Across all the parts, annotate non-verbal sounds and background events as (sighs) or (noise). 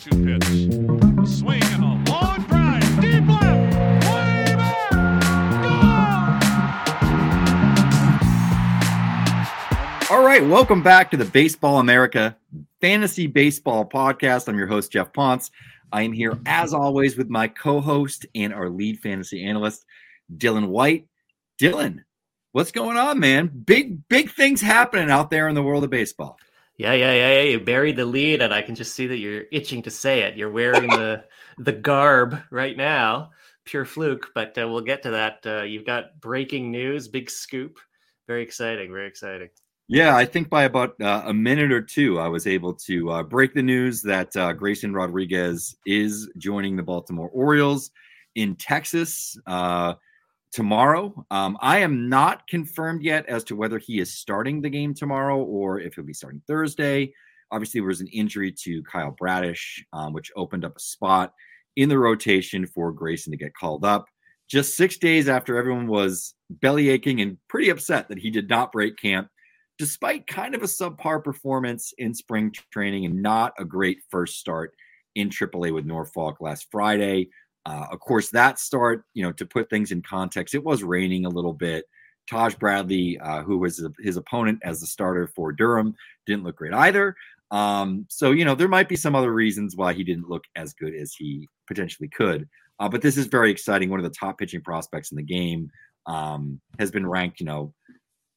2 pitch. A swing and a long drive. Deep left. Way back. All right, welcome back to the Baseball America Fantasy Baseball Podcast. I'm your host, Geoff Pontes. I am here, as always, with my co host and our lead fantasy analyst, Dylan White. Dylan, what's going on, man? Big, big things happening out there in the world of baseball. Yeah, yeah, yeah, yeah. You buried the lead, and I can just see that you're itching to say it. You're wearing the the garb right now, pure fluke. But uh, we'll get to that. Uh, you've got breaking news, big scoop. Very exciting. Very exciting. Yeah, I think by about uh, a minute or two, I was able to uh, break the news that uh, Grayson Rodriguez is joining the Baltimore Orioles in Texas uh, tomorrow. Um, I am not confirmed yet as to whether he is starting the game tomorrow or if he'll be starting Thursday. Obviously, there was an injury to Kyle Bradish, um, which opened up a spot in the rotation for Grayson to get called up. Just six days after everyone was belly aching and pretty upset that he did not break camp despite kind of a subpar performance in spring training and not a great first start in AAA with Norfolk last Friday. Uh, of course, that start, you know, to put things in context, it was raining a little bit. Taj Bradley, uh, who was his opponent as the starter for Durham, didn't look great either. Um, so, you know, there might be some other reasons why he didn't look as good as he potentially could. Uh, but this is very exciting. One of the top pitching prospects in the game um, has been ranked, you know,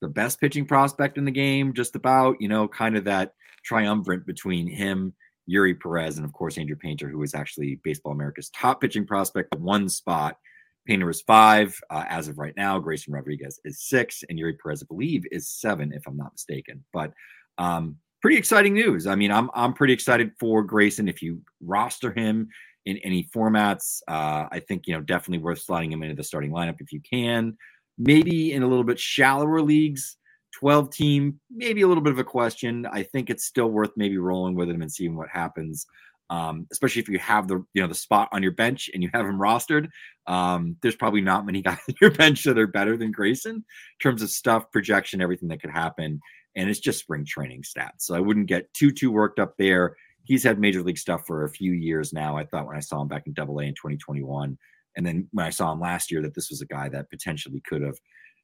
the best pitching prospect in the game, just about, you know, kind of that triumvirate between him, Eury Perez, and of course Andrew Painter, who is actually Baseball America's top pitching prospect, one spot. Painter is five uh, as of right now. Grayson Rodriguez is six, and Eury Perez, I believe, is seven, if I'm not mistaken. But um, pretty exciting news. I mean, I'm I'm pretty excited for Grayson. If you roster him in any formats, uh, I think you know definitely worth sliding him into the starting lineup if you can maybe in a little bit shallower leagues 12 team maybe a little bit of a question. I think it's still worth maybe rolling with him and seeing what happens um, especially if you have the you know the spot on your bench and you have him rostered. Um, there's probably not many (laughs) guys on your bench that are better than grayson in terms of stuff projection everything that could happen. And it's just spring training stats. So i wouldn't get too too worked up there. He's had major league stuff for a few years now. I thought when i saw him back in double a in 2021 and then when I saw him last year, that this was a guy that potentially could have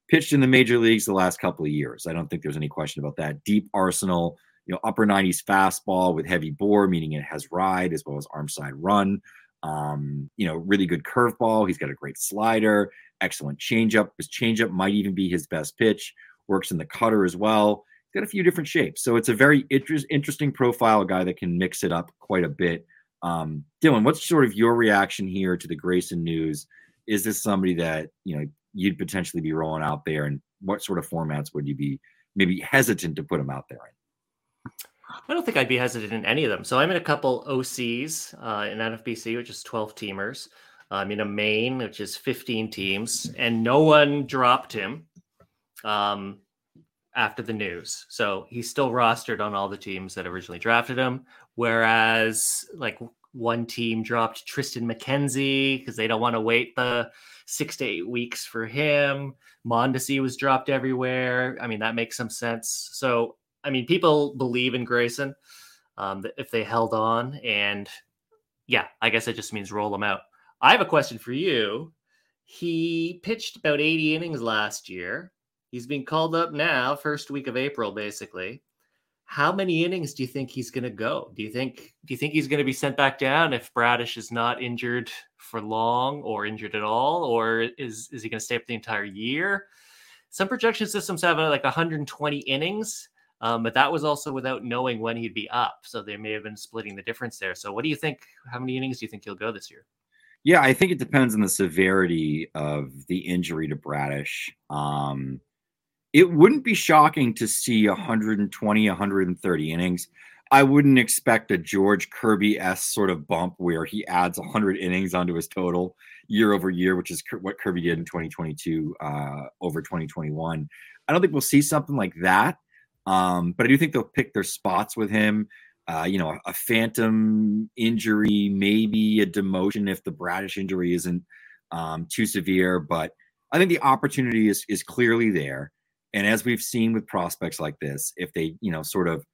pitched in the major leagues the last couple of years. I don't think there's any question about that. Deep arsenal, you know, upper 90s fastball with heavy bore, meaning it has ride as well as arm side run. Um, you know, really good curveball. He's got a great slider, excellent changeup. His changeup might even be his best pitch. Works in the cutter as well. He's got a few different shapes. So it's a very inter- interesting profile, a guy that can mix it up quite a bit. Um, Dylan, what's sort of your reaction here to the Grayson news? Is this somebody that you know you'd potentially be rolling out there, and what sort of formats would you be maybe hesitant to put them out there in? I don't think I'd be hesitant in any of them. So I'm in a couple OCs uh, in NFBC, which is 12 teamers. I'm in a main, which is 15 teams, and no one dropped him um, after the news. So he's still rostered on all the teams that originally drafted him. Whereas, like one team dropped Tristan McKenzie because they don't want to wait the six to eight weeks for him. Mondesi was dropped everywhere. I mean, that makes some sense. So, I mean, people believe in Grayson um, if they held on. And yeah, I guess it just means roll them out. I have a question for you. He pitched about 80 innings last year. He's being called up now, first week of April, basically how many innings do you think he's going to go? Do you think do you think he's going to be sent back down if Bradish is not injured for long or injured at all, or is is he going to stay up the entire year? Some projection systems have like 120 innings, um, but that was also without knowing when he'd be up, so they may have been splitting the difference there. So, what do you think? How many innings do you think he'll go this year? Yeah, I think it depends on the severity of the injury to Bradish. Um, it wouldn't be shocking to see 120, 130 innings. I wouldn't expect a George Kirby s sort of bump where he adds 100 innings onto his total year over year, which is what Kirby did in 2022 uh, over 2021. I don't think we'll see something like that, um, but I do think they'll pick their spots with him. Uh, you know, a, a, phantom injury, maybe a demotion if the Bradish injury isn't um, too severe. But I think the opportunity is is clearly there. And as we've seen with prospects like this, if they, you know, sort of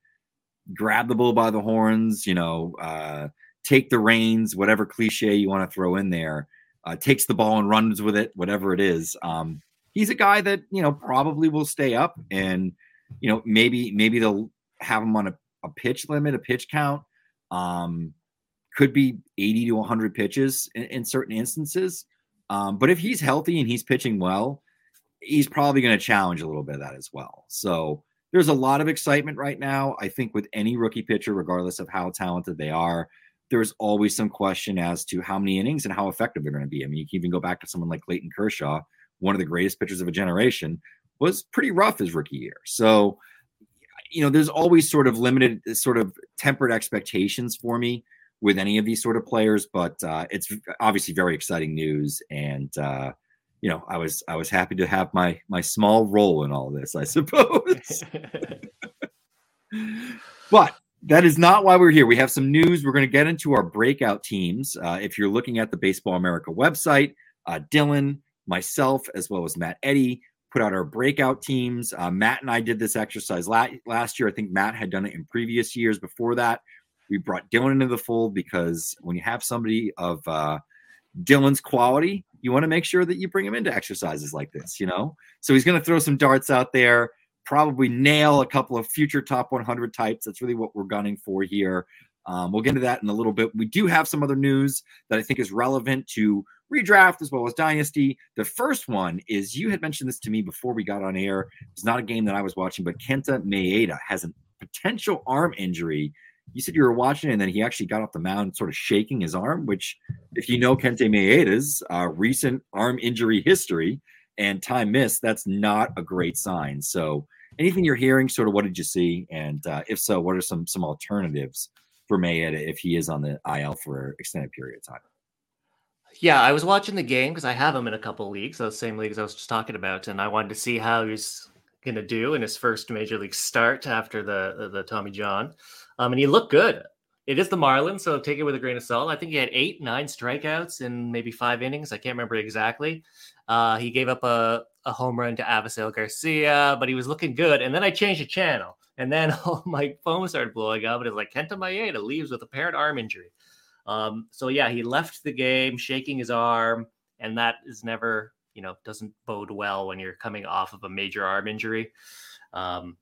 grab the bull by the horns, you know, uh, take the reins, whatever cliche you want to throw in there, uh, takes the ball and runs with it, whatever it is. Um, he's a guy that you know probably will stay up, and you know maybe maybe they'll have him on a, a pitch limit, a pitch count. Um, could be 80 to 100 pitches in, in certain instances. Um, but if he's healthy and he's pitching well, he's probably going to challenge a little bit of that as well. So there's a lot of excitement right now. I think with any rookie pitcher, regardless of how talented they are, there's always some question as to how many innings and how effective they're going to be. I mean, you can even go back to someone like Clayton Kershaw, one of the greatest pitchers of a generation, was pretty rough his rookie year. So, you know, there's always sort of limited, sort of tempered expectations for me with any of these sort of players, but uh, it's obviously very exciting news. And, uh, you know, I was I was happy to have my my small role in all this, I (laughs) suppose. but that is not why we're here. We have some news. We're going to get into our breakout teams. Uh, if you're looking at the Baseball America website, uh, Dylan, myself, as well as Matt Eddy put out our breakout teams. Uh, Matt and I did this exercise la- last year. I think Matt had done it in previous years before that. We brought Dylan into the fold because when you have somebody of uh, Dylan's quality, you want to make sure that you bring him into exercises like this, you know? So he's going to throw some darts out there probably nail a couple of future top 100 types. That's really what we're gunning for here. Um, we'll get into that in a little bit. We do have some other news that I think is relevant to redraft as well as dynasty. The first one is you had mentioned this to me before we got on air. It's not a game that I was watching, but Kenta Maeda has a potential arm injury. You said you were watching, and then he actually got off the mound, sort of shaking his arm. Which, if you know Kenta Maeda's uh, recent arm injury history and time missed, that's not a great sign. So anything you're hearing, sort of what did you see? And uh, if so, what are some some alternatives for Maeda if he is on the IL for an extended period of time? Yeah, I was watching the game because I have him in a couple leagues, those same leagues I was just talking about, and I wanted to see how he's going to do in his first major league start after the the Tommy John. Um, and he looked good. It is the Marlins, so take it with a grain of salt. I think he had eight, nine strikeouts in maybe five innings. I can't remember exactly. Uh, he gave up a, a home run to Avisail Garcia, but he was looking good. And then I changed the channel, and then (laughs) all my phone started blowing up. And it's like Kenta Maeda leaves with apparent arm injury. Um, so yeah, he left the game shaking his arm, and that is never, you know, doesn't bode well when you're coming off of a major arm injury. Um,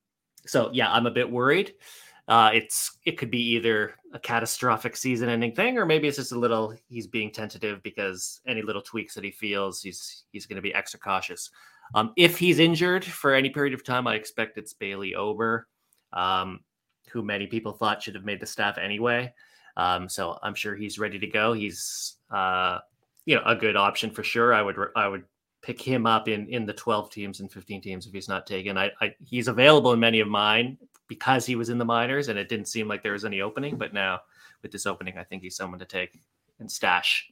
so yeah, I'm a bit worried. Uh, it's it could be either a catastrophic season-ending thing, or maybe it's just a little he's being tentative because any little tweaks that he feels he's he's going to be extra cautious. Um, if he's injured for any period of time, I expect it's Bailey Ober, um, who many people thought should have made the staff anyway. Um, so I'm sure he's ready to go. He's uh, you know a good option for sure. I would I would pick him up in in the 12 teams and 15 teams if he's not taken. I, I he's available in many of mine because he was in the minors and it didn't seem like there was any opening. But now with this opening, I think he's someone to take and stash.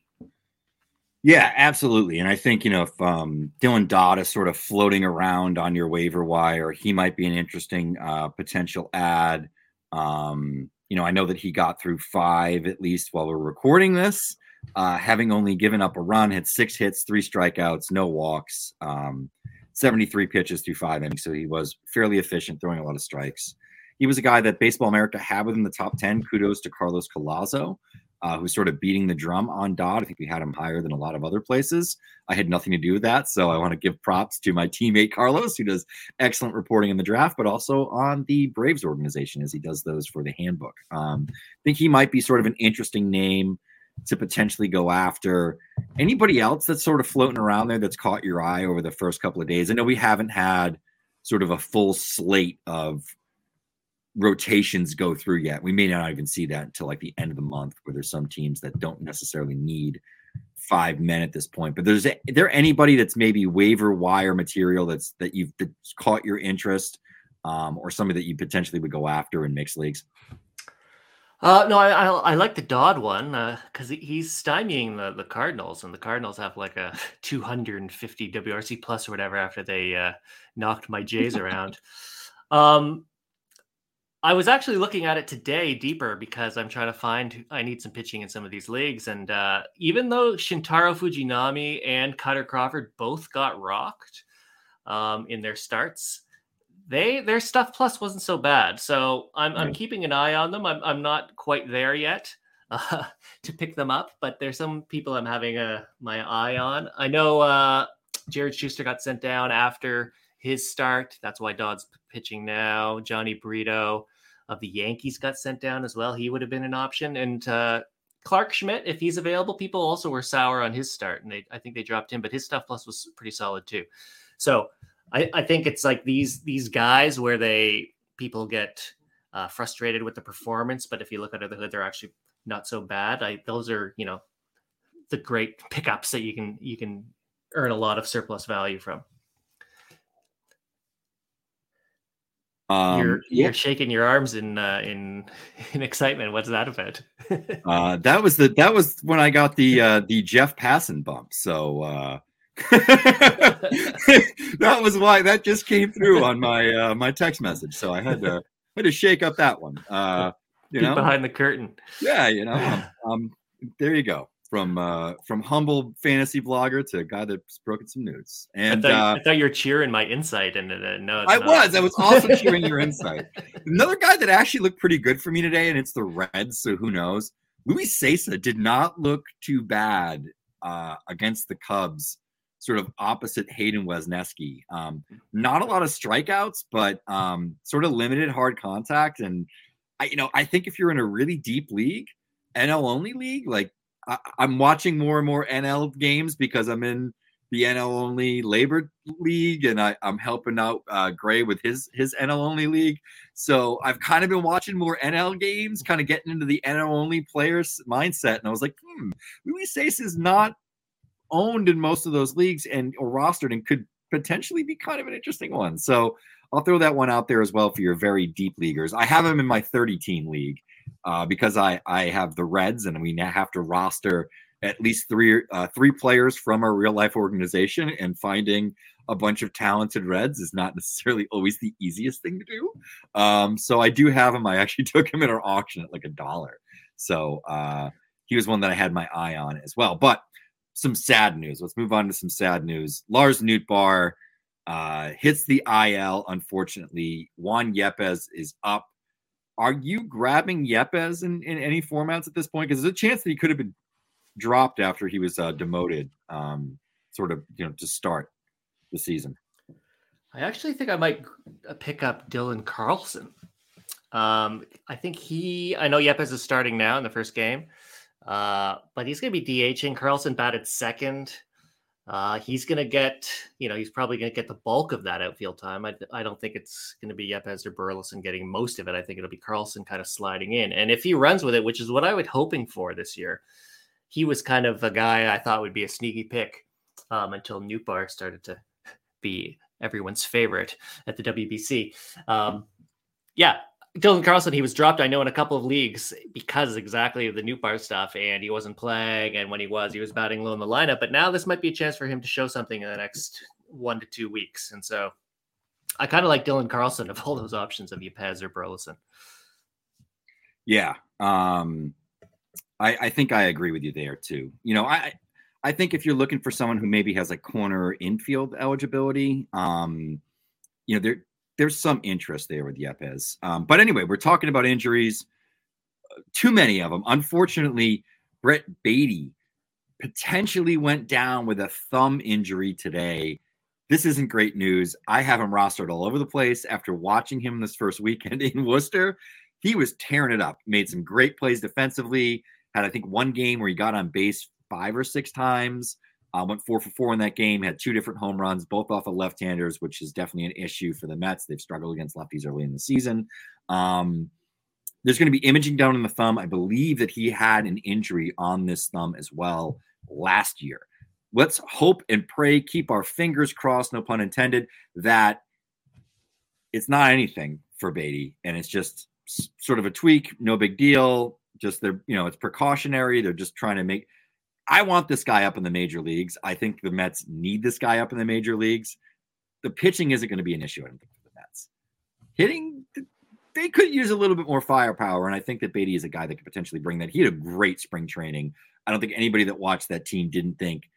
Yeah, absolutely. And I think, you know, if um, Dylan Dodd is sort of floating around on your waiver wire, he might be an interesting uh, potential ad. Um, you know, I know that he got through five at least while we're recording this, uh, having only given up a run, had six hits, three strikeouts, no walks, um, 73 pitches through five innings. So he was fairly efficient, throwing a lot of strikes he was a guy that Baseball America had within the top 10. Kudos to Carlos Collazo, uh, who's sort of beating the drum on Dodd. I think we had him higher than a lot of other places. I had nothing to do with that. So I want to give props to my teammate Carlos, who does excellent reporting in the draft, but also on the Braves organization as he does those for the handbook. Um, I think he might be sort of an interesting name to potentially go after. Anybody else that's sort of floating around there that's caught your eye over the first couple of days? I know we haven't had sort of a full slate of rotations go through yet. We may not even see that until like the end of the month, where there's some teams that don't necessarily need five men at this point. But there's there anybody that's maybe waiver wire material that's that you've that's caught your interest, um, or somebody that you potentially would go after in mixed leagues. Uh, no, I, I, I like the Dodd one because uh, he's stymieing the, the Cardinals, and the Cardinals have like a (laughs) 250 WRC plus or whatever after they uh, knocked my Jays around. (laughs) Um, I was actually looking at it today deeper because I'm trying to find I need some pitching in some of these leagues. And uh, even though Shintaro Fujinami and Kutter Crawford both got rocked um, in their starts, they their stuff plus wasn't so bad. So I'm, I'm keeping an eye on them. I'm, I'm not quite there yet. uh, (laughs) to pick them up, but there's some people I'm having a my eye on. I know uh, Jared Schuster got sent down after his start. That's why Dodd's pitching now. Jhony Brito of the Yankees got sent down as well. He would have been an option. And uh, Clarke Schmidt, if he's available, people also were sour on his start, and they, I think they dropped him, but his stuff plus was pretty solid too. So I, I think it's like these these guys where they people get uh, frustrated with the performance, but if you look under the hood, they're actually not so bad. I those are you know the great pickups that you can you can earn a lot of surplus value from. Um, you're you're shaking your arms in uh, in (laughs) in excitement. What's that about? (laughs) uh, that was the that was when I got the uh, the Jeff Passan bump. So uh, (laughs) that was why that just came through on my uh, my text message. So I had to had to shake up that one. Uh, you Peek know, behind the curtain. yeah, you know, um, (sighs) um, there you go. From uh, from humble fantasy blogger to a guy that's broken some news. And I, thought, uh, I thought you were cheering my insight, and uh, no, I not. was. I was also cheering your insight. Another guy that actually looked pretty good for me today, and it's the Reds. So who knows? Luis Cessa did not look too bad uh, against the Cubs, sort of opposite Hayden Wesneski. Um, not a lot of strikeouts, but um, sort of limited hard contact. And I, you know, I think if you're in a really deep league, NL only league, like I, I'm watching more and more NL games because I'm in the NL only LABR league, and I, I'm helping out uh, Gray with his his NL only league. So I've kind of been watching more NL games, kind of getting into the NL only players mindset, and I was like, hmm, Luis Cessa is not owned in most of those leagues and or rostered, and could potentially be kind of an interesting one. So I'll throw that one out there as well for your very deep leaguers. I have him in my 30 team league uh, because I I have the Reds, and we now have to roster at least three uh, three players from our real life organization, and finding a bunch of talented Reds is not (laughs) necessarily always the easiest thing to do. Um, so I do have him. I actually (laughs) took him at our auction at like a dollar. So uh, he was one that I had my eye on as well. But some sad news. Let's move on to some sad news. Lars Nootbaar uh, hits the IL. Unfortunately, Juan Yepes is up. Are you grabbing Yepes in, in any formats at this point? Because there's a chance that he could have been dropped after he was uh, demoted, um, sort of, you know, to start the season. I actually think I might uh, pick up Dylan Carlson. Um, I think he, I know Yepes is starting now in the first game, uh, but he's going to be DHing. Carlson batted second. Uh, he's going to get, you know, he's probably going to get the bulk of that outfield time. I, I don't think it's going to be Yepes or Burleson getting most of it. I think it'll be Carlson kind of sliding in. And if he runs with it, which is what I was hoping for this year, he was kind of a guy I thought would be a sneaky pick um, until Nootbaar started to be everyone's favorite at the WBC. Um, yeah, Dylan Carlson, he was dropped, I know, in a couple of leagues because exactly the Nootbaar stuff, and he wasn't playing. And when he was, he was batting low in the lineup. But now this might be a chance for him to show something in the next one to two weeks. And so I kind of like Dylan Carlson of all those options of Yepes or Burleson. Yeah. Um, I, I think I agree with you there too. You know, I I think if you're looking for someone who maybe has like corner infield eligibility, um, you know, there there's some interest there with Yepes. Um, but anyway, we're talking about injuries. Too many of them. Unfortunately, Brett Baty potentially went down with a thumb injury today. This isn't great news. I have him rostered all over the place after watching him this first weekend (laughs) in Worcester. He was tearing it up, made some great plays defensively. Had, I think, one game where he got on base five or six times. Uh, went four for four in that game. Had two different home runs, both off of left-handers, which is definitely an issue for the Mets. They've struggled against lefties early in the season. Um, there's going to be imaging down in the thumb. I believe that he had an injury on this thumb as well last year. Let's hope and pray, keep our fingers crossed, no pun intended, that it's not anything for Baty and it's just sort of a tweak, no big deal. Just they're, you know, it's precautionary. They're just trying to make. I want this guy up in the major leagues. I think the Mets need this guy up in the major leagues. The pitching isn't going to be an issue, I for the Mets. Hitting, they could use a little bit more firepower, and I think that Baty is a guy that could potentially bring that. He had a great spring training. I don't think anybody that watched that team didn't think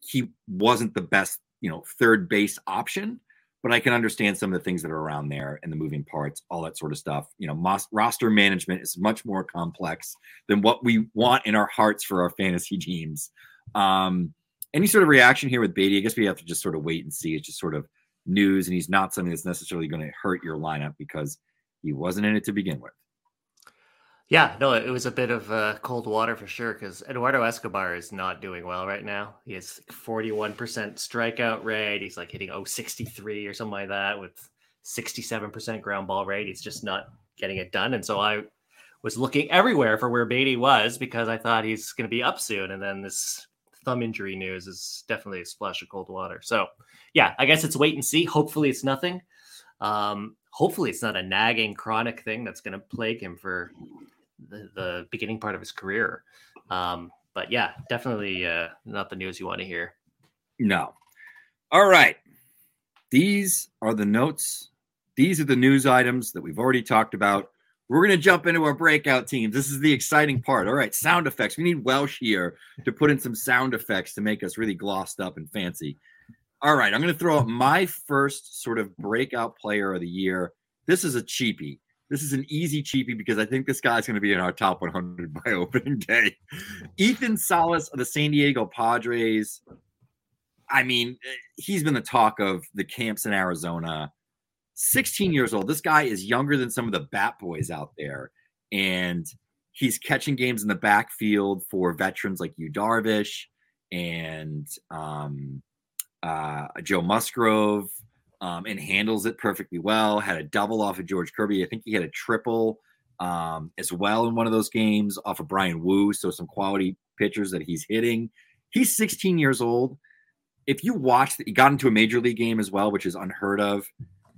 he wasn't the best, you know, third base option, but I can understand some of the things that are around there and the moving parts, all that sort of stuff. You know, mos- roster management is much more complex than what we want in our hearts for our fantasy teams. Um, any sort of reaction here with Baty? I guess we have to just sort of wait and see. It's just sort of news, and he's not something that's necessarily going to hurt your lineup because he wasn't in it to begin with. Yeah, no, it was a bit of uh, cold water for sure because Eduardo Escobar is not doing well right now. He has 41% strikeout rate. He's like hitting 063 or something like that with 67% ground ball rate. He's just not getting it done. And so I was looking everywhere for where Baty was because I thought he's going to be up soon. And then this thumb injury news is definitely a splash of cold water. So, yeah, I guess it's wait and see. Hopefully, it's nothing. Um, hopefully, it's not a nagging chronic thing that's going to plague him for the, the beginning part of his career. Um, but yeah, definitely uh, not the news you want to hear. No. All right. These are the notes. These are the news items that we've already talked about. We're going to jump into our breakout teams. This is the exciting part. All right, sound effects. We need Welsh here to put in some sound effects to make us really glossed up and fancy. All right, I'm going to throw out my first sort of breakout player of the year. This is a cheapie. This is an easy cheapie because I think this guy's going to be in our top 100 by (laughs) opening day. Ethan Salas of the San Diego Padres. I mean, he's been the talk of the camps in Arizona. 16 years old. This guy is younger than some of the bat boys out there. And he's catching games in the backfield for veterans like Yu Darvish and um, uh, Joe Musgrove um, and handles it perfectly well. Had a double off of George Kirby. I think he had a triple um, as well in one of those games off of Bryan Woo. So some quality pitchers that he's hitting. He's 16 years old. If you watch, he got into a major league game as well, which is unheard of.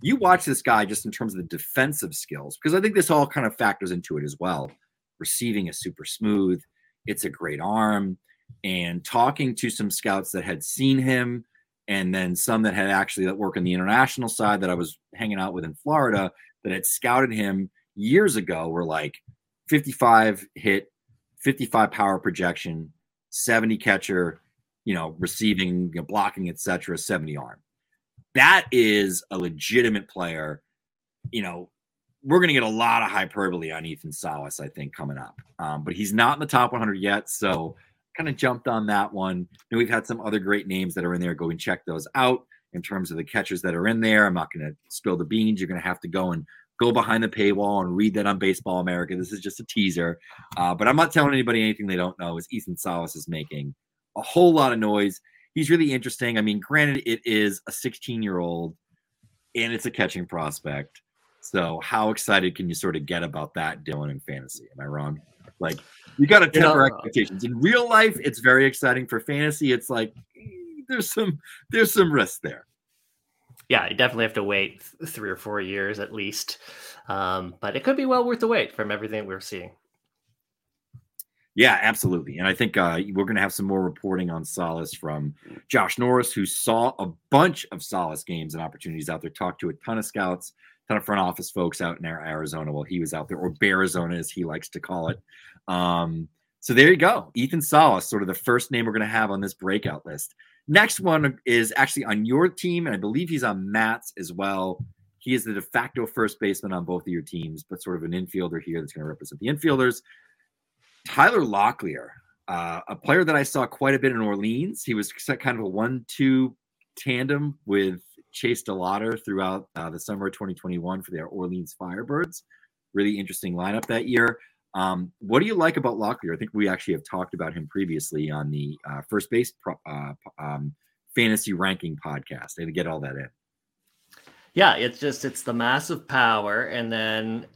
You watch this guy just in terms of the defensive skills, because I think this all kind of factors into it as well. Receiving is super smooth. It's a great arm. And talking to some scouts that had seen him and then some that had actually that work on the international side that I was hanging out with in Florida that had scouted him years ago were like 55 hit, 55 power projection, 70 catcher, you know, receiving, you know, blocking, etc., 70 arm. That is a legitimate player. You know, we're going to get a lot of hyperbole on Ethan Salas, I think, coming up. Um, but he's not in the top 100 yet, so kind of jumped on that one. And we've had some other great names that are in there. Go and check those out in terms of the catchers that are in there. I'm not going to spill the beans. You're going to have to go and go behind the paywall and read that on Baseball America. This is just a teaser. Uh, but I'm not telling anybody anything they don't know. Is Ethan Salas is making a whole lot of noise. He's really interesting. I mean, granted, it is a 16 year old and it's a catching prospect. So, how excited can you sort of get about that, Dylan, in fantasy? Am I wrong? Like, you got to temper know, expectations. In real life, it's very exciting. For fantasy, it's like eh, there's some there's some risk there. Yeah, you definitely have to wait three or four years at least, um, but it could be well worth the wait from everything we're seeing. Yeah, absolutely. And I think uh, we're going to have some more reporting on Salas from Josh Norris, who saw a bunch of Salas games and opportunities out there, talked to a ton of scouts, ton of front office folks out in Arizona while he was out there, or Arizona as he likes to call it. Um, so there you go. Ethan Salas, sort of the first name we're going to have on this breakout list. Next one is actually on your team, and I believe he's on Matt's as well. He is the de facto first baseman on both of your teams, but sort of an infielder here that's going to represent the infielders. Tyler Locklear, uh, a player that I saw quite a bit in Orleans. He was kind of a one-two tandem with Chase DeLauter throughout uh, the summer of 2021 for their Orleans Firebirds. Really interesting lineup that year. Um, what do you like about Locklear? I think we actually have talked about him previously on the uh, first base pro- uh, um, fantasy ranking podcast. Had to get all that in. Yeah, it's just it's the massive power and then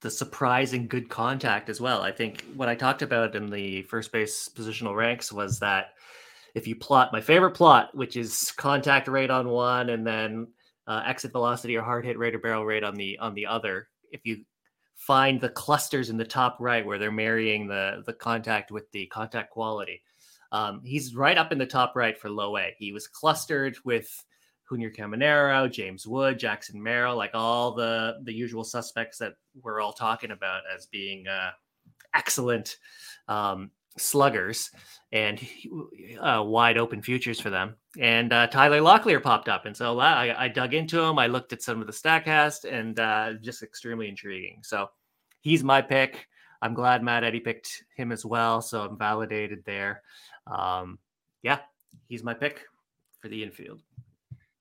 the surprising good contact as well. I think what I talked about in the first base positional ranks was that if you plot my favorite plot, which is contact rate on one and then uh, exit velocity or hard hit rate or barrel rate on the on the other, if you find the clusters in the top right where they're marrying the the contact with the contact quality. Um, he's right up in the top right for low A. He was clustered with Junior Caminero, James Wood, Jackson Merrill, like all the the usual suspects that we're all talking about as being uh, excellent um, sluggers and uh, wide open futures for them. And uh, Tyler Locklear popped up, and so I, I, dug into him. I looked at some of the Statcast, and uh, just extremely intriguing. So he's my pick. I'm glad Matt Eddy picked him as well, so I'm validated there. Um, yeah, he's my pick for the infield.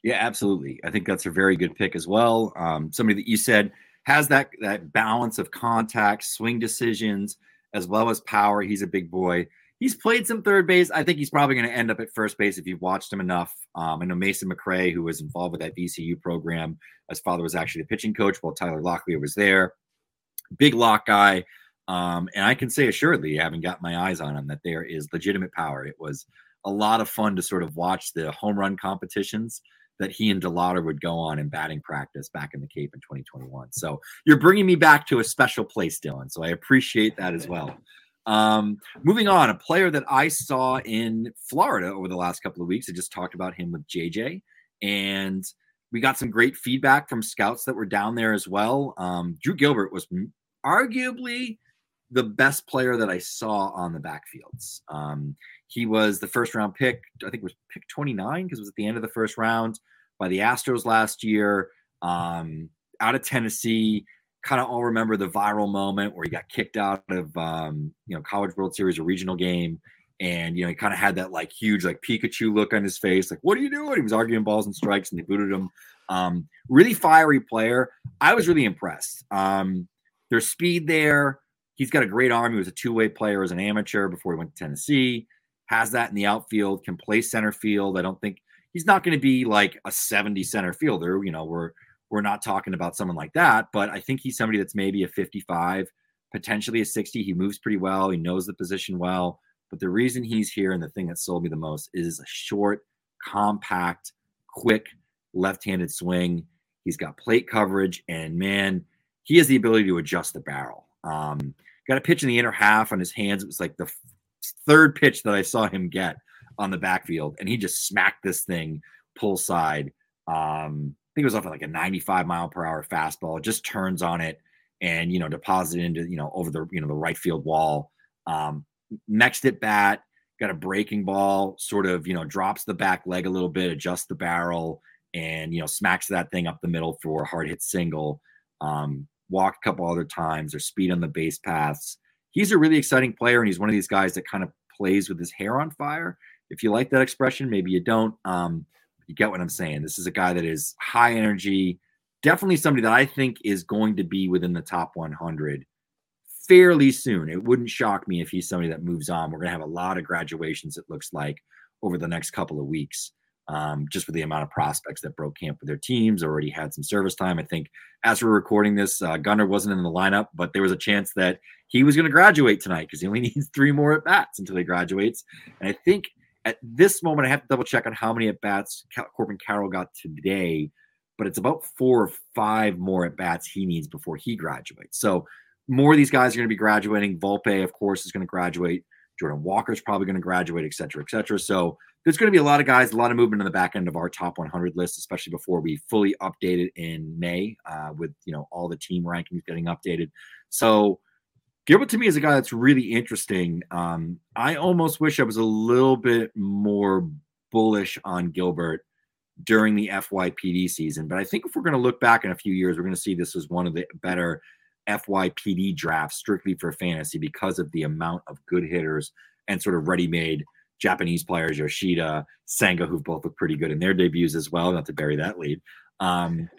Yeah, absolutely. I think that's a very good pick as well. Um, somebody that you said has that that balance of contact, swing decisions, as well as power. He's a big boy. He's played some third base. I think he's probably going to end up at first base if you've watched him enough. Um, I know Mason McRae, who was involved with that VCU program, his father was actually the pitching coach while Tyler Locklear was there. Big lock guy. Um, and I can say assuredly, having got my eyes on him, that there is legitimate power. It was a lot of fun to sort of watch the home run competitions that he and DeLauter would go on in batting practice back in the Cape in 2021. So you're bringing me back to a special place, Dylan. So I appreciate that as well. Um, moving on, a player that I saw in Florida over the last couple of weeks. I just talked about him with JJ, and we got some great feedback from scouts that were down there as well. Um, Drew Gilbert was arguably the best player that I saw on the backfields. Um, he was the first round pick, I think it was pick 29 because it was at the end of the first round by the Astros last year. Um, out of Tennessee, kind of all remember the viral moment where he got kicked out of um, you know College World Series, or regional game, and you know he kind of had that like huge like Pikachu look on his face, like what are you doing? He was arguing balls and strikes, and they booted him. Um, really fiery player. I was really impressed. Um, there's speed there. He's got a great arm. He was a two-way player as an amateur before he went to Tennessee. Has that in the outfield. Can play center field. I don't think he's not going to be like a 70 center fielder. You know, we're we're not talking about someone like that, but I think he's somebody that's maybe a 55, potentially a 60. He moves pretty well. He knows the position well. But the reason he's here and the thing that sold me the most is a short, compact, quick left-handed swing. He's got plate coverage, and man, he has the ability to adjust the barrel. Um, got a pitch in the inner half on his hands. It was like the third pitch that I saw him get on the backfield, and he just smacked this thing pull side. Um, I think it was off of like a 95 mile per hour fastball. Just turns on it and you know deposit into you know over the you know the right field wall. Um, next at bat, got a breaking ball, sort of you know drops the back leg a little bit, adjusts the barrel, and you know smacks that thing up the middle for a hard hit single. Um, walked a couple other times. There's speed on the base paths he's a really exciting player, and he's one of these guys that kind of plays with his hair on fire. If you like that expression, maybe you don't. Um, you get what I'm saying. This is a guy that is high energy, definitely somebody that I think is going to be within the top 100 fairly soon. It wouldn't shock me if he's somebody that moves on. We're going to have a lot of graduations, it looks like, over the next couple of weeks um, just with the amount of prospects that broke camp with their teams, already had some service time. I think as we're recording this, uh, Gunnar wasn't in the lineup, but there was a chance that he was going to graduate tonight because he only (laughs) needs three more at bats until he graduates. And I think at this moment, I have to double check on how many at bats Corbin Carroll got today, but it's about four or five more at bats he needs before he graduates. So more of these guys are going to be graduating. Volpe, of course, is going to graduate. Jordan Walker's probably going to graduate, et cetera, et cetera. So there's going to be a lot of guys, a lot of movement in the back end of our top 100 list, especially before we fully update it in May uh, with you know all the team rankings getting updated. So Gilbert to me is a guy that's really interesting. Um, I almost wish I was a little bit more bullish on Gilbert during the FYPD season, but I think if we're going to look back in a few years, we're going to see this as one of the better FYPD draft strictly for fantasy because of the amount of good hitters and sort of ready-made Japanese players, Yoshida, Senga, who've both looked pretty good in their debuts as well, not to bury that lead. Um,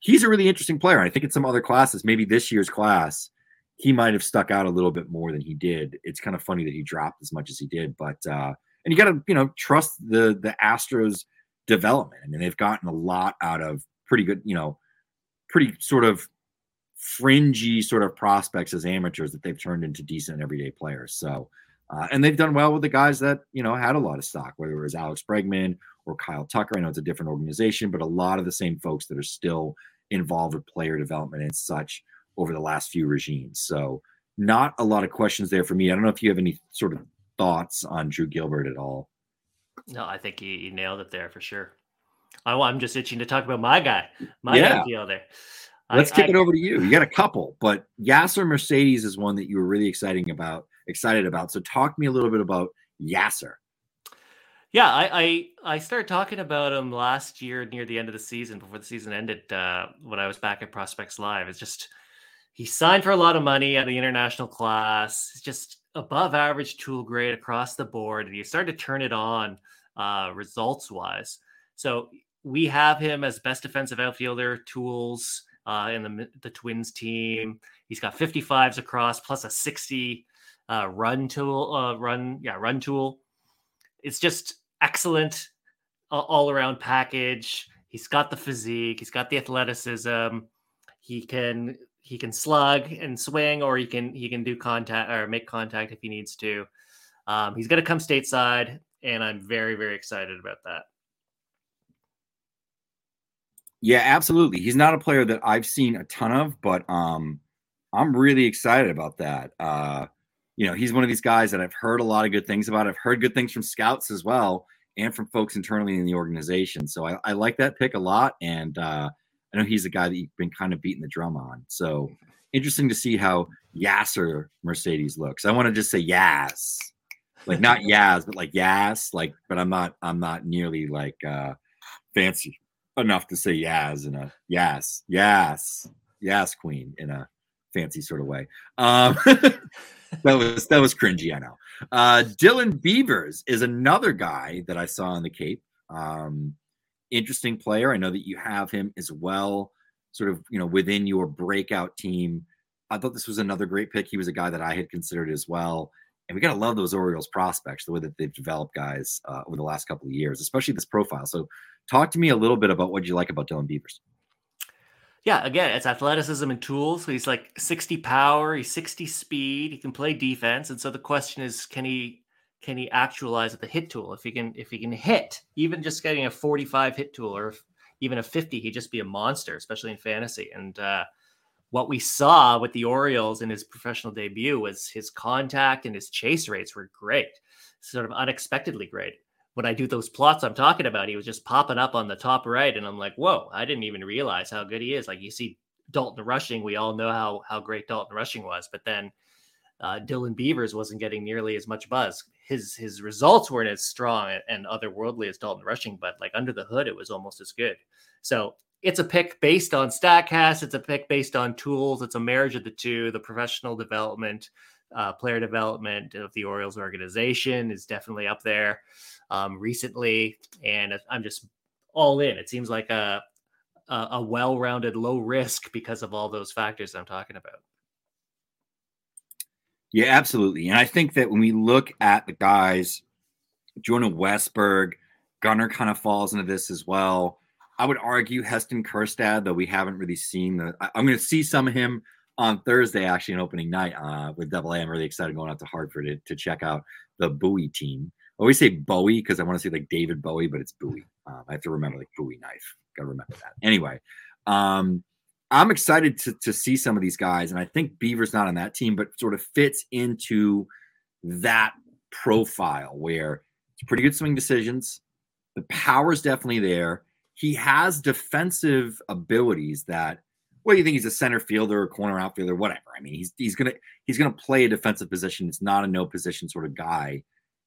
he's a really interesting player. I think in some other classes, maybe this year's class, he might have stuck out a little bit more than he did. It's kind of funny that he dropped as much as he did, but uh, and you got to you know trust the the Astros development. I mean, they've gotten a lot out of pretty good, you know, pretty sort of fringy sort of prospects as amateurs that they've turned into decent everyday players. So uh, and they've done well with the guys that you know had a lot of stock, whether it was Alex Bregman or Kyle Tucker. I know it's a different organization, but a lot of the same folks that are still involved with player development and such over the last few regimes. So not a lot of questions there for me. I don't know if you have any sort of thoughts on Drew Gilbert at all. No, I think he, nailed it there for sure. I, am just itching to talk about my guy, my yeah. outfielder. Let's I, kick I, it over to you. You got a couple, but Yasser Mercedes is one that you were really exciting about excited about. So talk to me a little bit about Yasser. Yeah, I, I I started talking about him last year near the end of the season, before the season ended, uh, when I was back at Prospects Live. It's just he signed for a lot of money at the international class. It's just above average tool grade across the board, and you start to turn it on uh, results wise. So we have him as best defensive outfielder tools uh, in the the Twins team. He's got 55s across plus a 60 uh, run tool, uh, run yeah run tool. It's just excellent all around package. He's got the physique, he's got the athleticism. He can he can slug and swing, or he can he can do contact or make contact if he needs to. Um, he's going to come stateside, and I'm very very excited about that. Yeah, absolutely. He's not a player that I've seen a ton of, but um, I'm really excited about that. Uh, you know, he's one of these guys that I've heard a lot of good things about. I've heard good things from scouts as well and from folks internally in the organization. So I, I like that pick a lot. And uh, I know he's a guy that you've been kind of beating the drum on. So interesting to see how Yasser Mercedes looks. I want to just say Yas, like not (laughs) Yaz, but like Yas, like, but I'm not, I'm not nearly like uh, fancy enough to say yes in a yes, yes, yes, Queen in a fancy sort of way. Um, (laughs) that was that was cringy, I know. Uh, Dylan Beavers is another guy that I saw on the Cape. Um, interesting player. I know that you have him as well, sort of you know within your breakout team. I thought this was another great pick. He was a guy that I had considered as well. And we got to love those Orioles prospects, the way that they've developed guys uh, over the last couple of years, especially this profile. So, talk to me a little bit about what you like about Dylan Beavers. Yeah, again, it's athleticism and tools. So he's like 60 power, he's 60 speed, he can play defense. And so the question is, can he can he actualize the hit tool? If he can if he can hit, even just getting a 45 hit tool or even a 50, he'd just be a monster, especially in fantasy. And uh, what we saw with the Orioles in his professional debut was his contact and his chase rates were great, sort of unexpectedly great when I do those plots I'm talking about, he was just popping up on the top right, and I'm like, whoa, I didn't even realize how good he is. Like you see Dalton Rushing, we all know how how great Dalton Rushing was, but then uh, Dylan Beavers wasn't getting nearly as much buzz. His his results weren't as strong and otherworldly as Dalton Rushing, but like under the hood, it was almost as good. So it's a pick based on Statcast. It's a pick based on tools. It's a marriage of the two. The professional development, uh, player development of the Orioles organization is definitely up there um, recently, and I'm just all in. It seems like a a, a well-rounded, low risk because of all those factors I'm talking about. Yeah, absolutely. And I think that when we look at the guys, Jonah Westburg, Gunnar kind of falls into this as well. I would argue Heston Kjerstad, though we haven't really seen the. I, am going to see some of him on Thursday, actually, an opening night uh, with Double A. I'm really excited going out to Hartford to, to check out the Bowie team I always say Bowie because I want to say like David Bowie, but it's Bowie. Um, I have to remember like Bowie knife. Got to remember that. Anyway, um, I'm excited to to see some of these guys, and I think Beaver's not on that team, but sort of fits into that profile where it's pretty good swing decisions. The power's definitely there. He has defensive abilities that well, you think he's a center fielder or corner outfielder, whatever. I mean, he's he's gonna he's gonna play a defensive position. It's not a no position sort of guy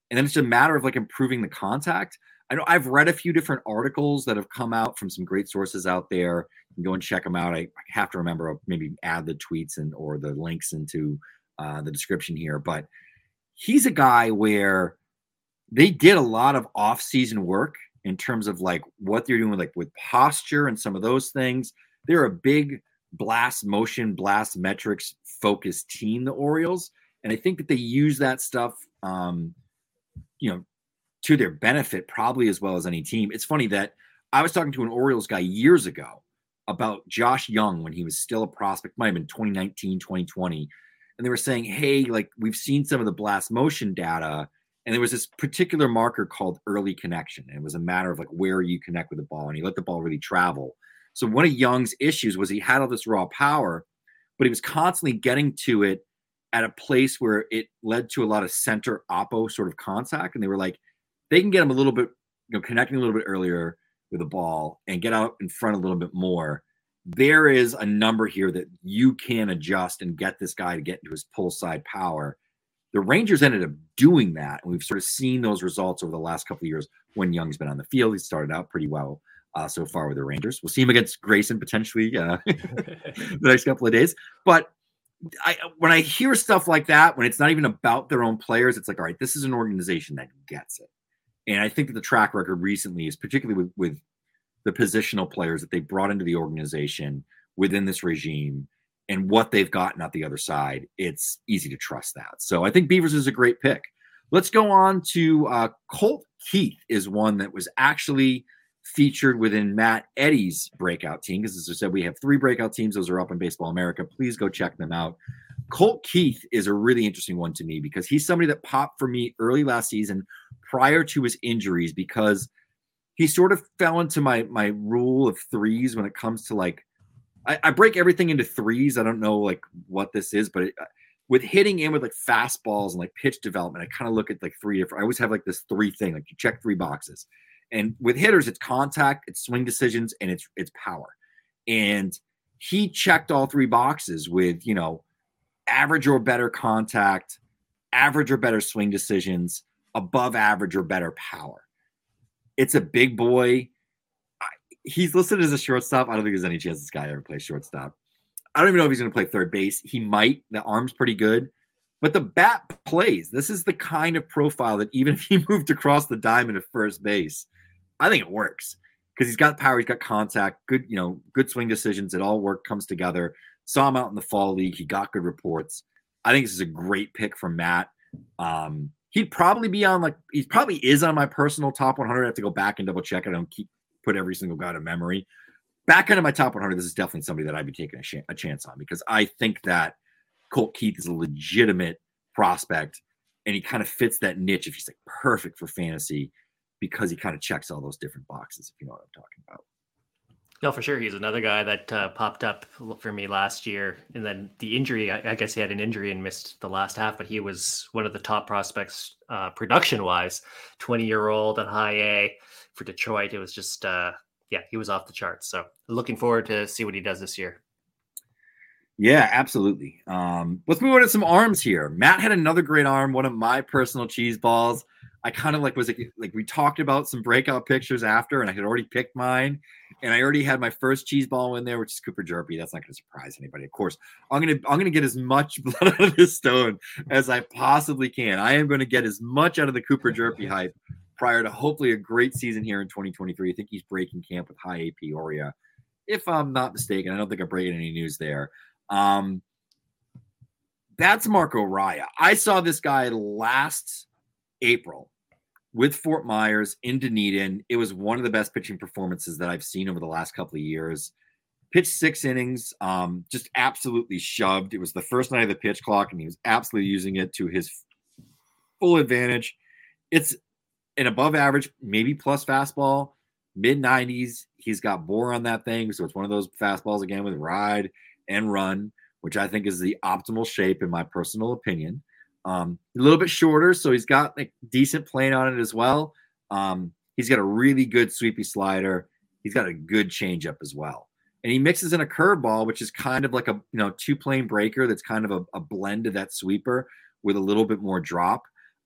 and then it's just a matter of like improving the contact. I know I've read a few different articles that have come out from some great sources out there. You can go and check them out. I, I have to remember maybe add the tweets and or the links into uh, the description here. But he's a guy where they did a lot of off-season work in terms of like what they're doing like with posture and some of those things. They're a big blast motion, blast metrics focused team, the Orioles, and I think that they use that stuff. Um, you know, to their benefit, probably as well as any team. It's funny that I was talking to an Orioles guy years ago about Josh Jung when he was still a prospect, might have been 2019, 2020. And they were saying, hey, like we've seen some of the blast motion data. And there was this particular marker called early connection. And it was a matter of like where you connect with the ball and you let the ball really travel. So one of Jung's issues was he had all this raw power, but he was constantly getting to it at a place where it led to a lot of center oppo sort of contact. And they were like, they can get him a little bit, you know, connecting a little bit earlier with the ball and get out in front a little bit more. There is a number here that you can adjust and get this guy to get into his pull side power. The Rangers ended up doing that, and we've sort of seen those results over the last couple of years when Jung's been on the field. He started out pretty well uh, so far with the Rangers. We'll see him against Grayson potentially uh, (laughs) (laughs) the next couple of days. But I, when I hear stuff like that, when it's not even about their own players, it's like, all right, this is an organization that gets it. And I think that the track record recently is particularly with, with the positional players that they brought into the organization within this regime and what they've gotten at the other side. It's easy to trust that. So I think Beavers is a great pick. Let's go on to uh, Colt Keith is one that was actually featured within Matt Eddy's breakout team. Because as I said, we have three breakout teams. Those are up in Baseball America. Please go check them out. Colt Keith is a really interesting one to me because he's somebody that popped for me early last season prior to his injuries because he sort of fell into my my rule of threes when it comes to like I, I break everything into threes. I don't know like what this is, but it, uh, with hitting in with like fastballs and like pitch development, I kind of look at like three different. I always have like this three thing, like you check three boxes. And with hitters, it's contact, it's swing decisions, and it's it's power. And he checked all three boxes with you know average or better contact, average or better swing decisions, above average or better power. It's a big boy. He's listed as a shortstop. I don't think there's any chance this guy ever plays shortstop. I don't even know if he's going to play third base. He might. The arm's pretty good, but the bat plays. This is the kind of profile that even if he (laughs) moved across the diamond at first base, I think it works because he's got power, he's got contact, good, you know, good swing decisions. It all work comes together. Saw him out in the fall league. He got good reports. I think this is a great pick from Matt. Um, he'd probably be on like he probably is on my personal top 100. I have to go back and double check. I don't keep put every single guy to memory. Back into my top 100, this is definitely somebody that I'd be taking a, sh- a chance on because I think that Colt Keith is a legitimate prospect and he kind of fits that niche if he's like perfect for fantasy because he kind of checks all those different boxes, if you know what I'm talking about. No, for sure. He's another guy that uh, popped up for me last year. And then the injury, I, I, guess he had an injury and missed the last half, but he was one of the top prospects uh, production wise. 20 year old at high A for Detroit. It was just, uh, yeah, he was off the charts. So looking forward to see what he does this year. Yeah, absolutely. Um, let's move on to some arms here. Matt had another great arm, one of my personal cheese balls. I kind of like was like, like we talked about some breakout pictures after, and I had already picked mine, and I already had my first cheese ball in there, which is Cooper Hjerpe. That's not going to surprise anybody. Of course, I'm gonna I'm gonna get as much (laughs) blood out of this stone as I possibly can. I am going to get as much out of the Cooper Hjerpe (laughs) hype prior to hopefully a great season here in 2023. I think he's breaking camp with high A Peoria, if I'm not mistaken. I don't think I'm breaking any news there. Um, that's Marco Raya. I saw this guy last April with Fort Myers in Dunedin. It was one of the best pitching performances that I've seen over the last couple of years. Pitched six innings, um, just absolutely shoved. It was the first night of the pitch clock, and he was absolutely using it to his full advantage. It's an above average, maybe plus fastball, mid 90s. He's got bore on that thing. So it's one of those fastballs again with ride and run, which I think is the optimal shape, in my personal opinion. Um, a little bit shorter, so he's got like decent plane on it as well. Um, he's got a really good sweepy slider. He's got a good changeup as well, and he mixes in a curveball, which is kind of like a you know two plane breaker. That's kind of a, a blend of that sweeper with a little bit more drop.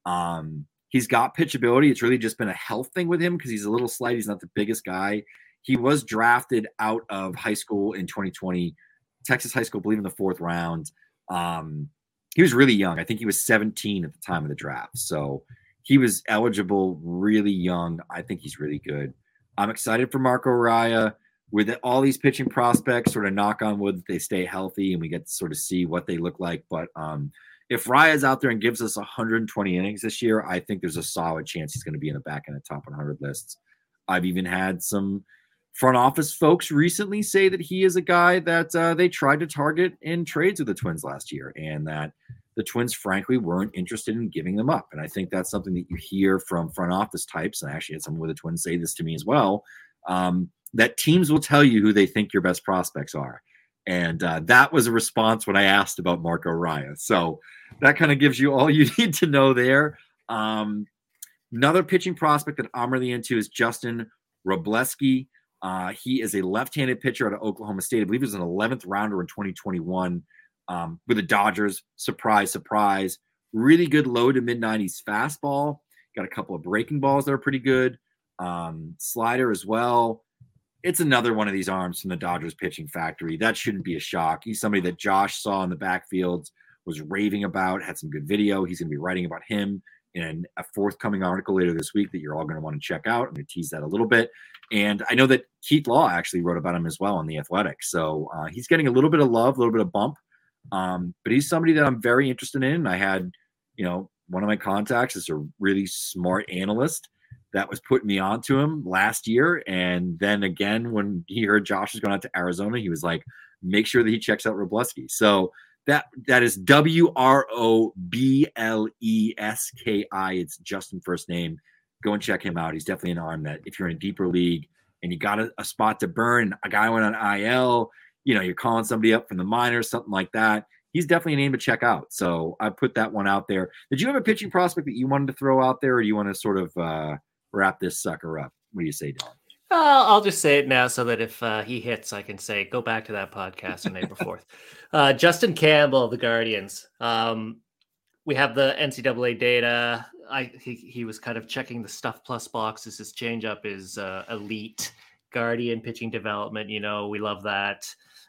Um, he's got pitchability. It's really just been a health thing with him because he's a little slight. He's not the biggest guy. He was drafted out of high school in 2020, Texas high school, I believe in the fourth round. Um, he was really young. I think he was 17 at the time of the draft. So he was eligible really young. I think he's really good. I'm excited for Marco Raya with all these pitching prospects. Sort of knock on wood that they stay healthy and we get to sort of see what they look like. But um, if Raya's out there and gives us 120 innings this year, I think there's a solid chance he's going to be in the back end of top 100 lists. I've even had some front office folks recently say that he is a guy that uh, they tried to target in trades with the Twins last year, and that the Twins, frankly, weren't interested in giving them up. And I think that's something that you hear from front office types. And I actually had someone with the Twins say this to me as well. Um, that teams will tell you who they think your best prospects are. And uh, that was a response when I asked about Marco Raya. So that kind of gives you all (laughs) you need to know there. Um, another pitching prospect that I'm really into is Justin Wrobleski. Uh, he is a left-handed pitcher out of Oklahoma State. I believe he was an 11th rounder in 2021 um, with the Dodgers. Surprise, surprise. really good low to mid 90s fastball. Got a couple of breaking balls that are pretty good. Um, slider as well. It's another one of these arms from the Dodgers pitching factory. That shouldn't be a shock. He's somebody that Josh saw in the backfields, was raving about, had some good video. He's going to be writing about him in a forthcoming article later this week that you're all going to want to check out. I'm going to tease that a little bit. And I know that Keith Law actually wrote about him as well on the Athletic. So uh, he's getting a little bit of love, a little bit of bump. Um, but he's somebody that I'm very interested in. I had, you know, one of my contacts is a really smart analyst that was putting me on to him last year. And then again, when he heard Josh was going out to Arizona, he was like, make sure that he checks out Wrobleski. So that that is W R O B L E S K I. It's Justin first name. Go and check him out. He's definitely an arm that if you're in a deeper league and you got a, a spot to burn, a guy went on IL, you know, you're calling somebody up from the minors, something like that. He's definitely a name to check out. So I put that one out there. Did you have a pitching prospect that you wanted to throw out there, or do you want to sort of uh, wrap this sucker up? What do you say, Don? Uh, I'll just say it now so that if uh, he hits, I can say, go back to that podcast on April 4th. Uh, Justin Campbell, the Guardians. Um, we have the NCAA data. I he, he was kind of checking the stuff plus boxes. His changeup is uh, elite. Guardian pitching development. You know, we love that.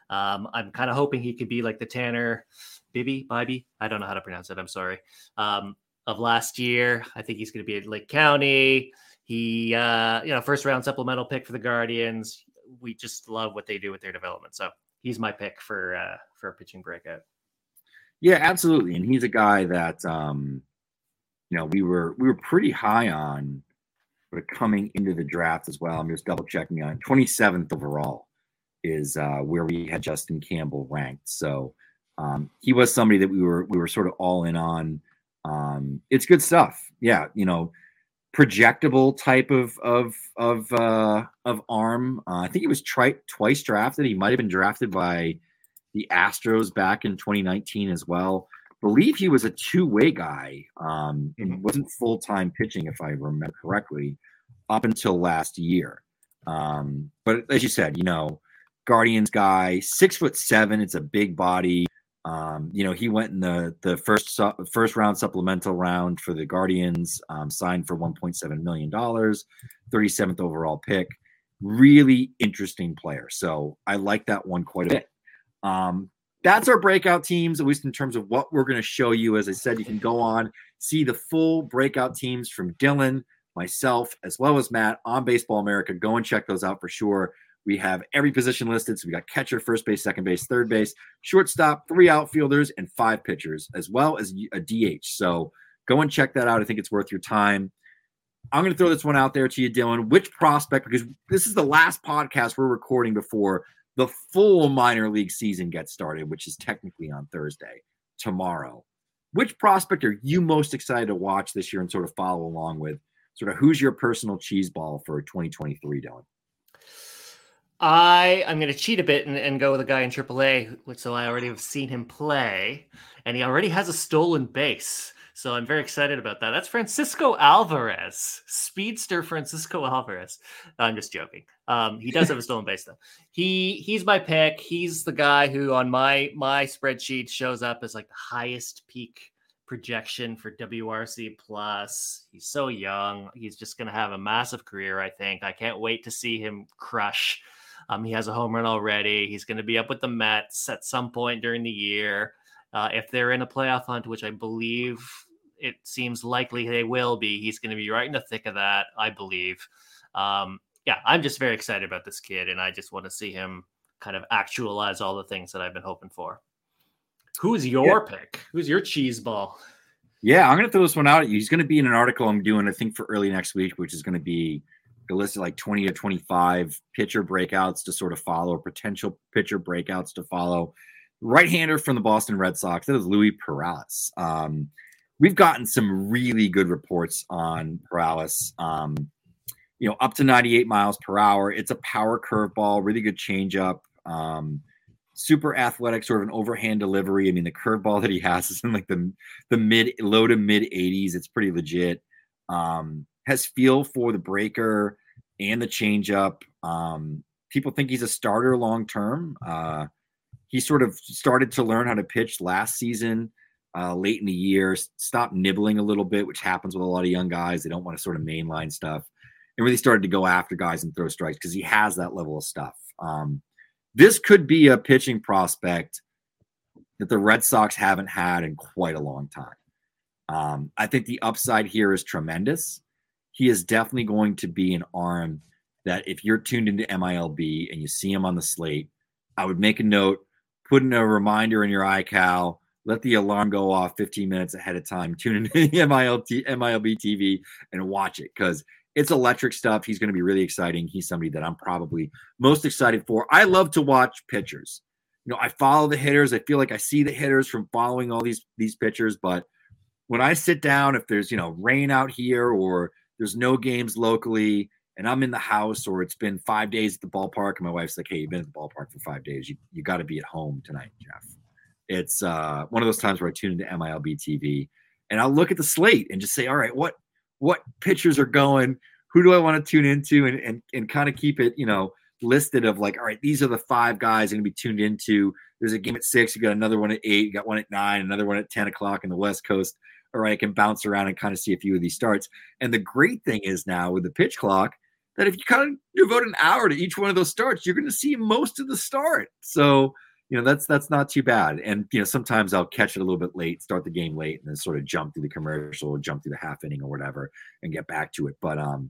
Um, I'm kind of hoping he could be like the Tanner Bibee, Bibee. I don't know how to pronounce it. I'm sorry. Um, of last year, I think he's going to be at Lake County. He, uh, you know, first round supplemental pick for the Guardians. We just love what they do with their development. So he's my pick for uh, for a pitching breakout. Yeah, absolutely. And he's a guy that um, you know, we were we were pretty high on but coming into the draft as well. I'm just double checking on 27th overall is uh, where we had Justin Campbell ranked. So um, he was somebody that we were we were sort of all in on. Um, it's good stuff. Yeah, you know, projectable type of of of uh, of arm. Uh, I think he was tri- twice drafted. He might have been drafted by the Astros back in 2019 as well. Believe he was a two way guy. Um, and wasn't full time pitching, if I remember correctly, up until last year. Um, but as you said, you know, Guardians guy, six foot seven. It's a big body. Um, you know, he went in the the first su- first round supplemental round for the Guardians, um, signed for 1.7 million dollars, 37th overall pick. Really interesting player. So I like that one quite a bit. Um, that's our breakout teams, at least in terms of what we're going to show you. As I said, you can go on see the full breakout teams from Dylan, myself, as well as Matt on Baseball America. Go and check those out for sure. We have every position listed. So we got catcher, first base, second base, third base, shortstop, three outfielders, and five pitchers, as well as a DH. So go and check that out. I think it's worth your time. I'm going to throw this one out there to you, Dylan. Which prospect, because this is the last podcast we're recording before the full minor league season gets started, which is technically on Thursday, tomorrow. Which prospect are you most excited to watch this year and sort of follow along with? Sort of who's your personal cheese ball for 2023, Dylan? I I'm going to cheat a bit and, and go with a guy in AAA, which so I already have seen him play, and he already has a stolen base. So I'm very excited about that. That's Francisco Alvarez, speedster Francisco Alvarez. I'm just joking. Um, he does have a stolen base though. He he's my pick. He's the guy who on my my spreadsheet shows up as like the highest peak projection for WRC plus. He's so young. He's just going to have a massive career. I think. I can't wait to see him crush. Um, he has a home run already. He's going to be up with the Mets at some point during the year. Uh, if they're in a playoff hunt, which I believe it seems likely they will be, he's going to be right in the thick of that, I believe. Um, yeah, I'm just very excited about this kid, and I just want to see him kind of actualize all the things that I've been hoping for. Who's your yeah. pick? Who's your cheese ball? Yeah, I'm going to throw this one out at you. He's going to be in an article I'm doing, I think, for early next week, which is going to be a list like 20 to 25 pitcher breakouts to sort of follow, potential pitcher breakouts to follow right hander from the Boston Red Sox. That is Luis Perales. Um, we've gotten some really good reports on Perales. Um, you know, up to 98 miles per hour. It's a power curveball, really good changeup. Um, super athletic, sort of an overhand delivery. I mean, the curveball that he has is in like the the mid low to mid 80s. It's pretty legit. Um, has feel for the breaker and the changeup. Um, people think he's a starter long term. Uh, he sort of started to learn how to pitch last season. uh, late in the year, stop nibbling a little bit, which happens with a lot of young guys. They don't want to sort of mainline stuff, and really started to go after guys and throw strikes because he has that level of stuff. Um, this could be a pitching prospect that the Red Sox haven't had in quite a long time. Um, I think the upside here is tremendous. He is definitely going to be an arm that if you're tuned into MILB and you see him on the slate, I would make a note, put in a reminder in your iCal, let the alarm go off 15 minutes ahead of time, tune into the MILB, MILB TV and watch it because it's electric stuff. He's going to be really exciting. He's somebody that I'm probably most excited for. I love to watch pitchers. You know, I follow the hitters. I feel like I see the hitters from following all these these pitchers, but when I sit down, if there's you know rain out here or there's no games locally, and I'm in the house or it's been five days at the ballpark, and my wife's like, "Hey, you've been at the ballpark for five days. You you got to be at home tonight, Geoff." It's uh, one of those times where I tune into MILB TV and I'll look at the slate and just say, "All right, what what pitchers are going? Who do I want to tune into?" And and and kind of keep it, you know, listed of like, all right, these are the five guys going to be tuned into. There's a game at six. You got another one at eight. You got one at nine. Another one at ten o'clock in the West Coast. Right, I can bounce around and kind of see a few of these starts. And the great thing is now with the pitch clock that if you kind of devote an hour to each one of those starts, you're going to see most of the start. So you know that's that's not too bad. And you know sometimes I'll catch it a little bit late, start the game late, and then sort of jump through the commercial, jump through the half inning or whatever, and get back to it. But um,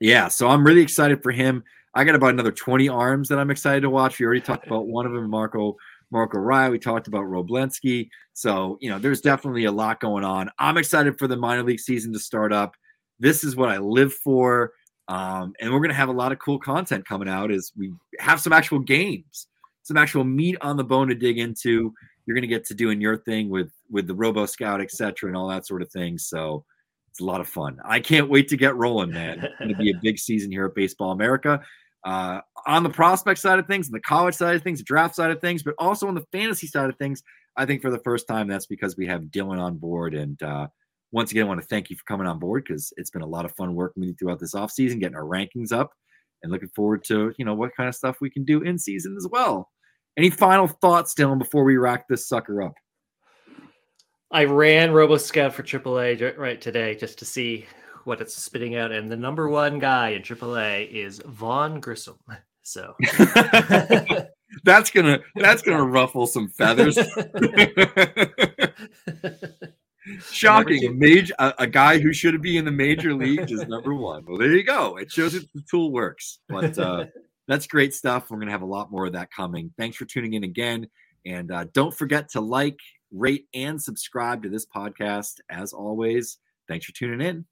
yeah, so I'm really excited for him. I got about another 20 arms that I'm excited to watch. We already talked about one of them, Marco Marco Raya. We talked about Wrobleski. So, you know, there's definitely a lot going on. I'm excited for the minor league season to start up. This is what I live for. Um, and we're going to have a lot of cool content coming out as we have some actual games, some actual meat on the bone to dig into. You're going to get to doing your thing with with the Robo Scout, etc., and all that sort of thing. So it's a lot of fun. I can't wait to get rolling, man. It's going to be a (laughs) big season here at Baseball America. Uh, on the prospect side of things, and the college side of things, the draft side of things, but also on the fantasy side of things, I think for the first time that's because we have Dylan on board. And uh, once again, I want to thank you for coming on board because it's been a lot of fun working with you throughout this offseason, getting our rankings up, and looking forward to you know what kind of stuff we can do in season as well. Any final thoughts, Dylan, before we rack this sucker up? I ran RoboScout for AAA right today just to see what it's spitting out, and the number one guy in AAA is Vaughn Grissom. So (laughs) that's gonna that's gonna (laughs) ruffle some feathers. (laughs) Shocking, a major a, a, guy who should be in the major leagues is number one. Well, there you go. It shows that the tool works. But uh, that's great stuff. We're gonna have a lot more of that coming. Thanks for tuning in again, and uh, don't forget to like, rate, and subscribe to this podcast. As always, thanks for tuning in.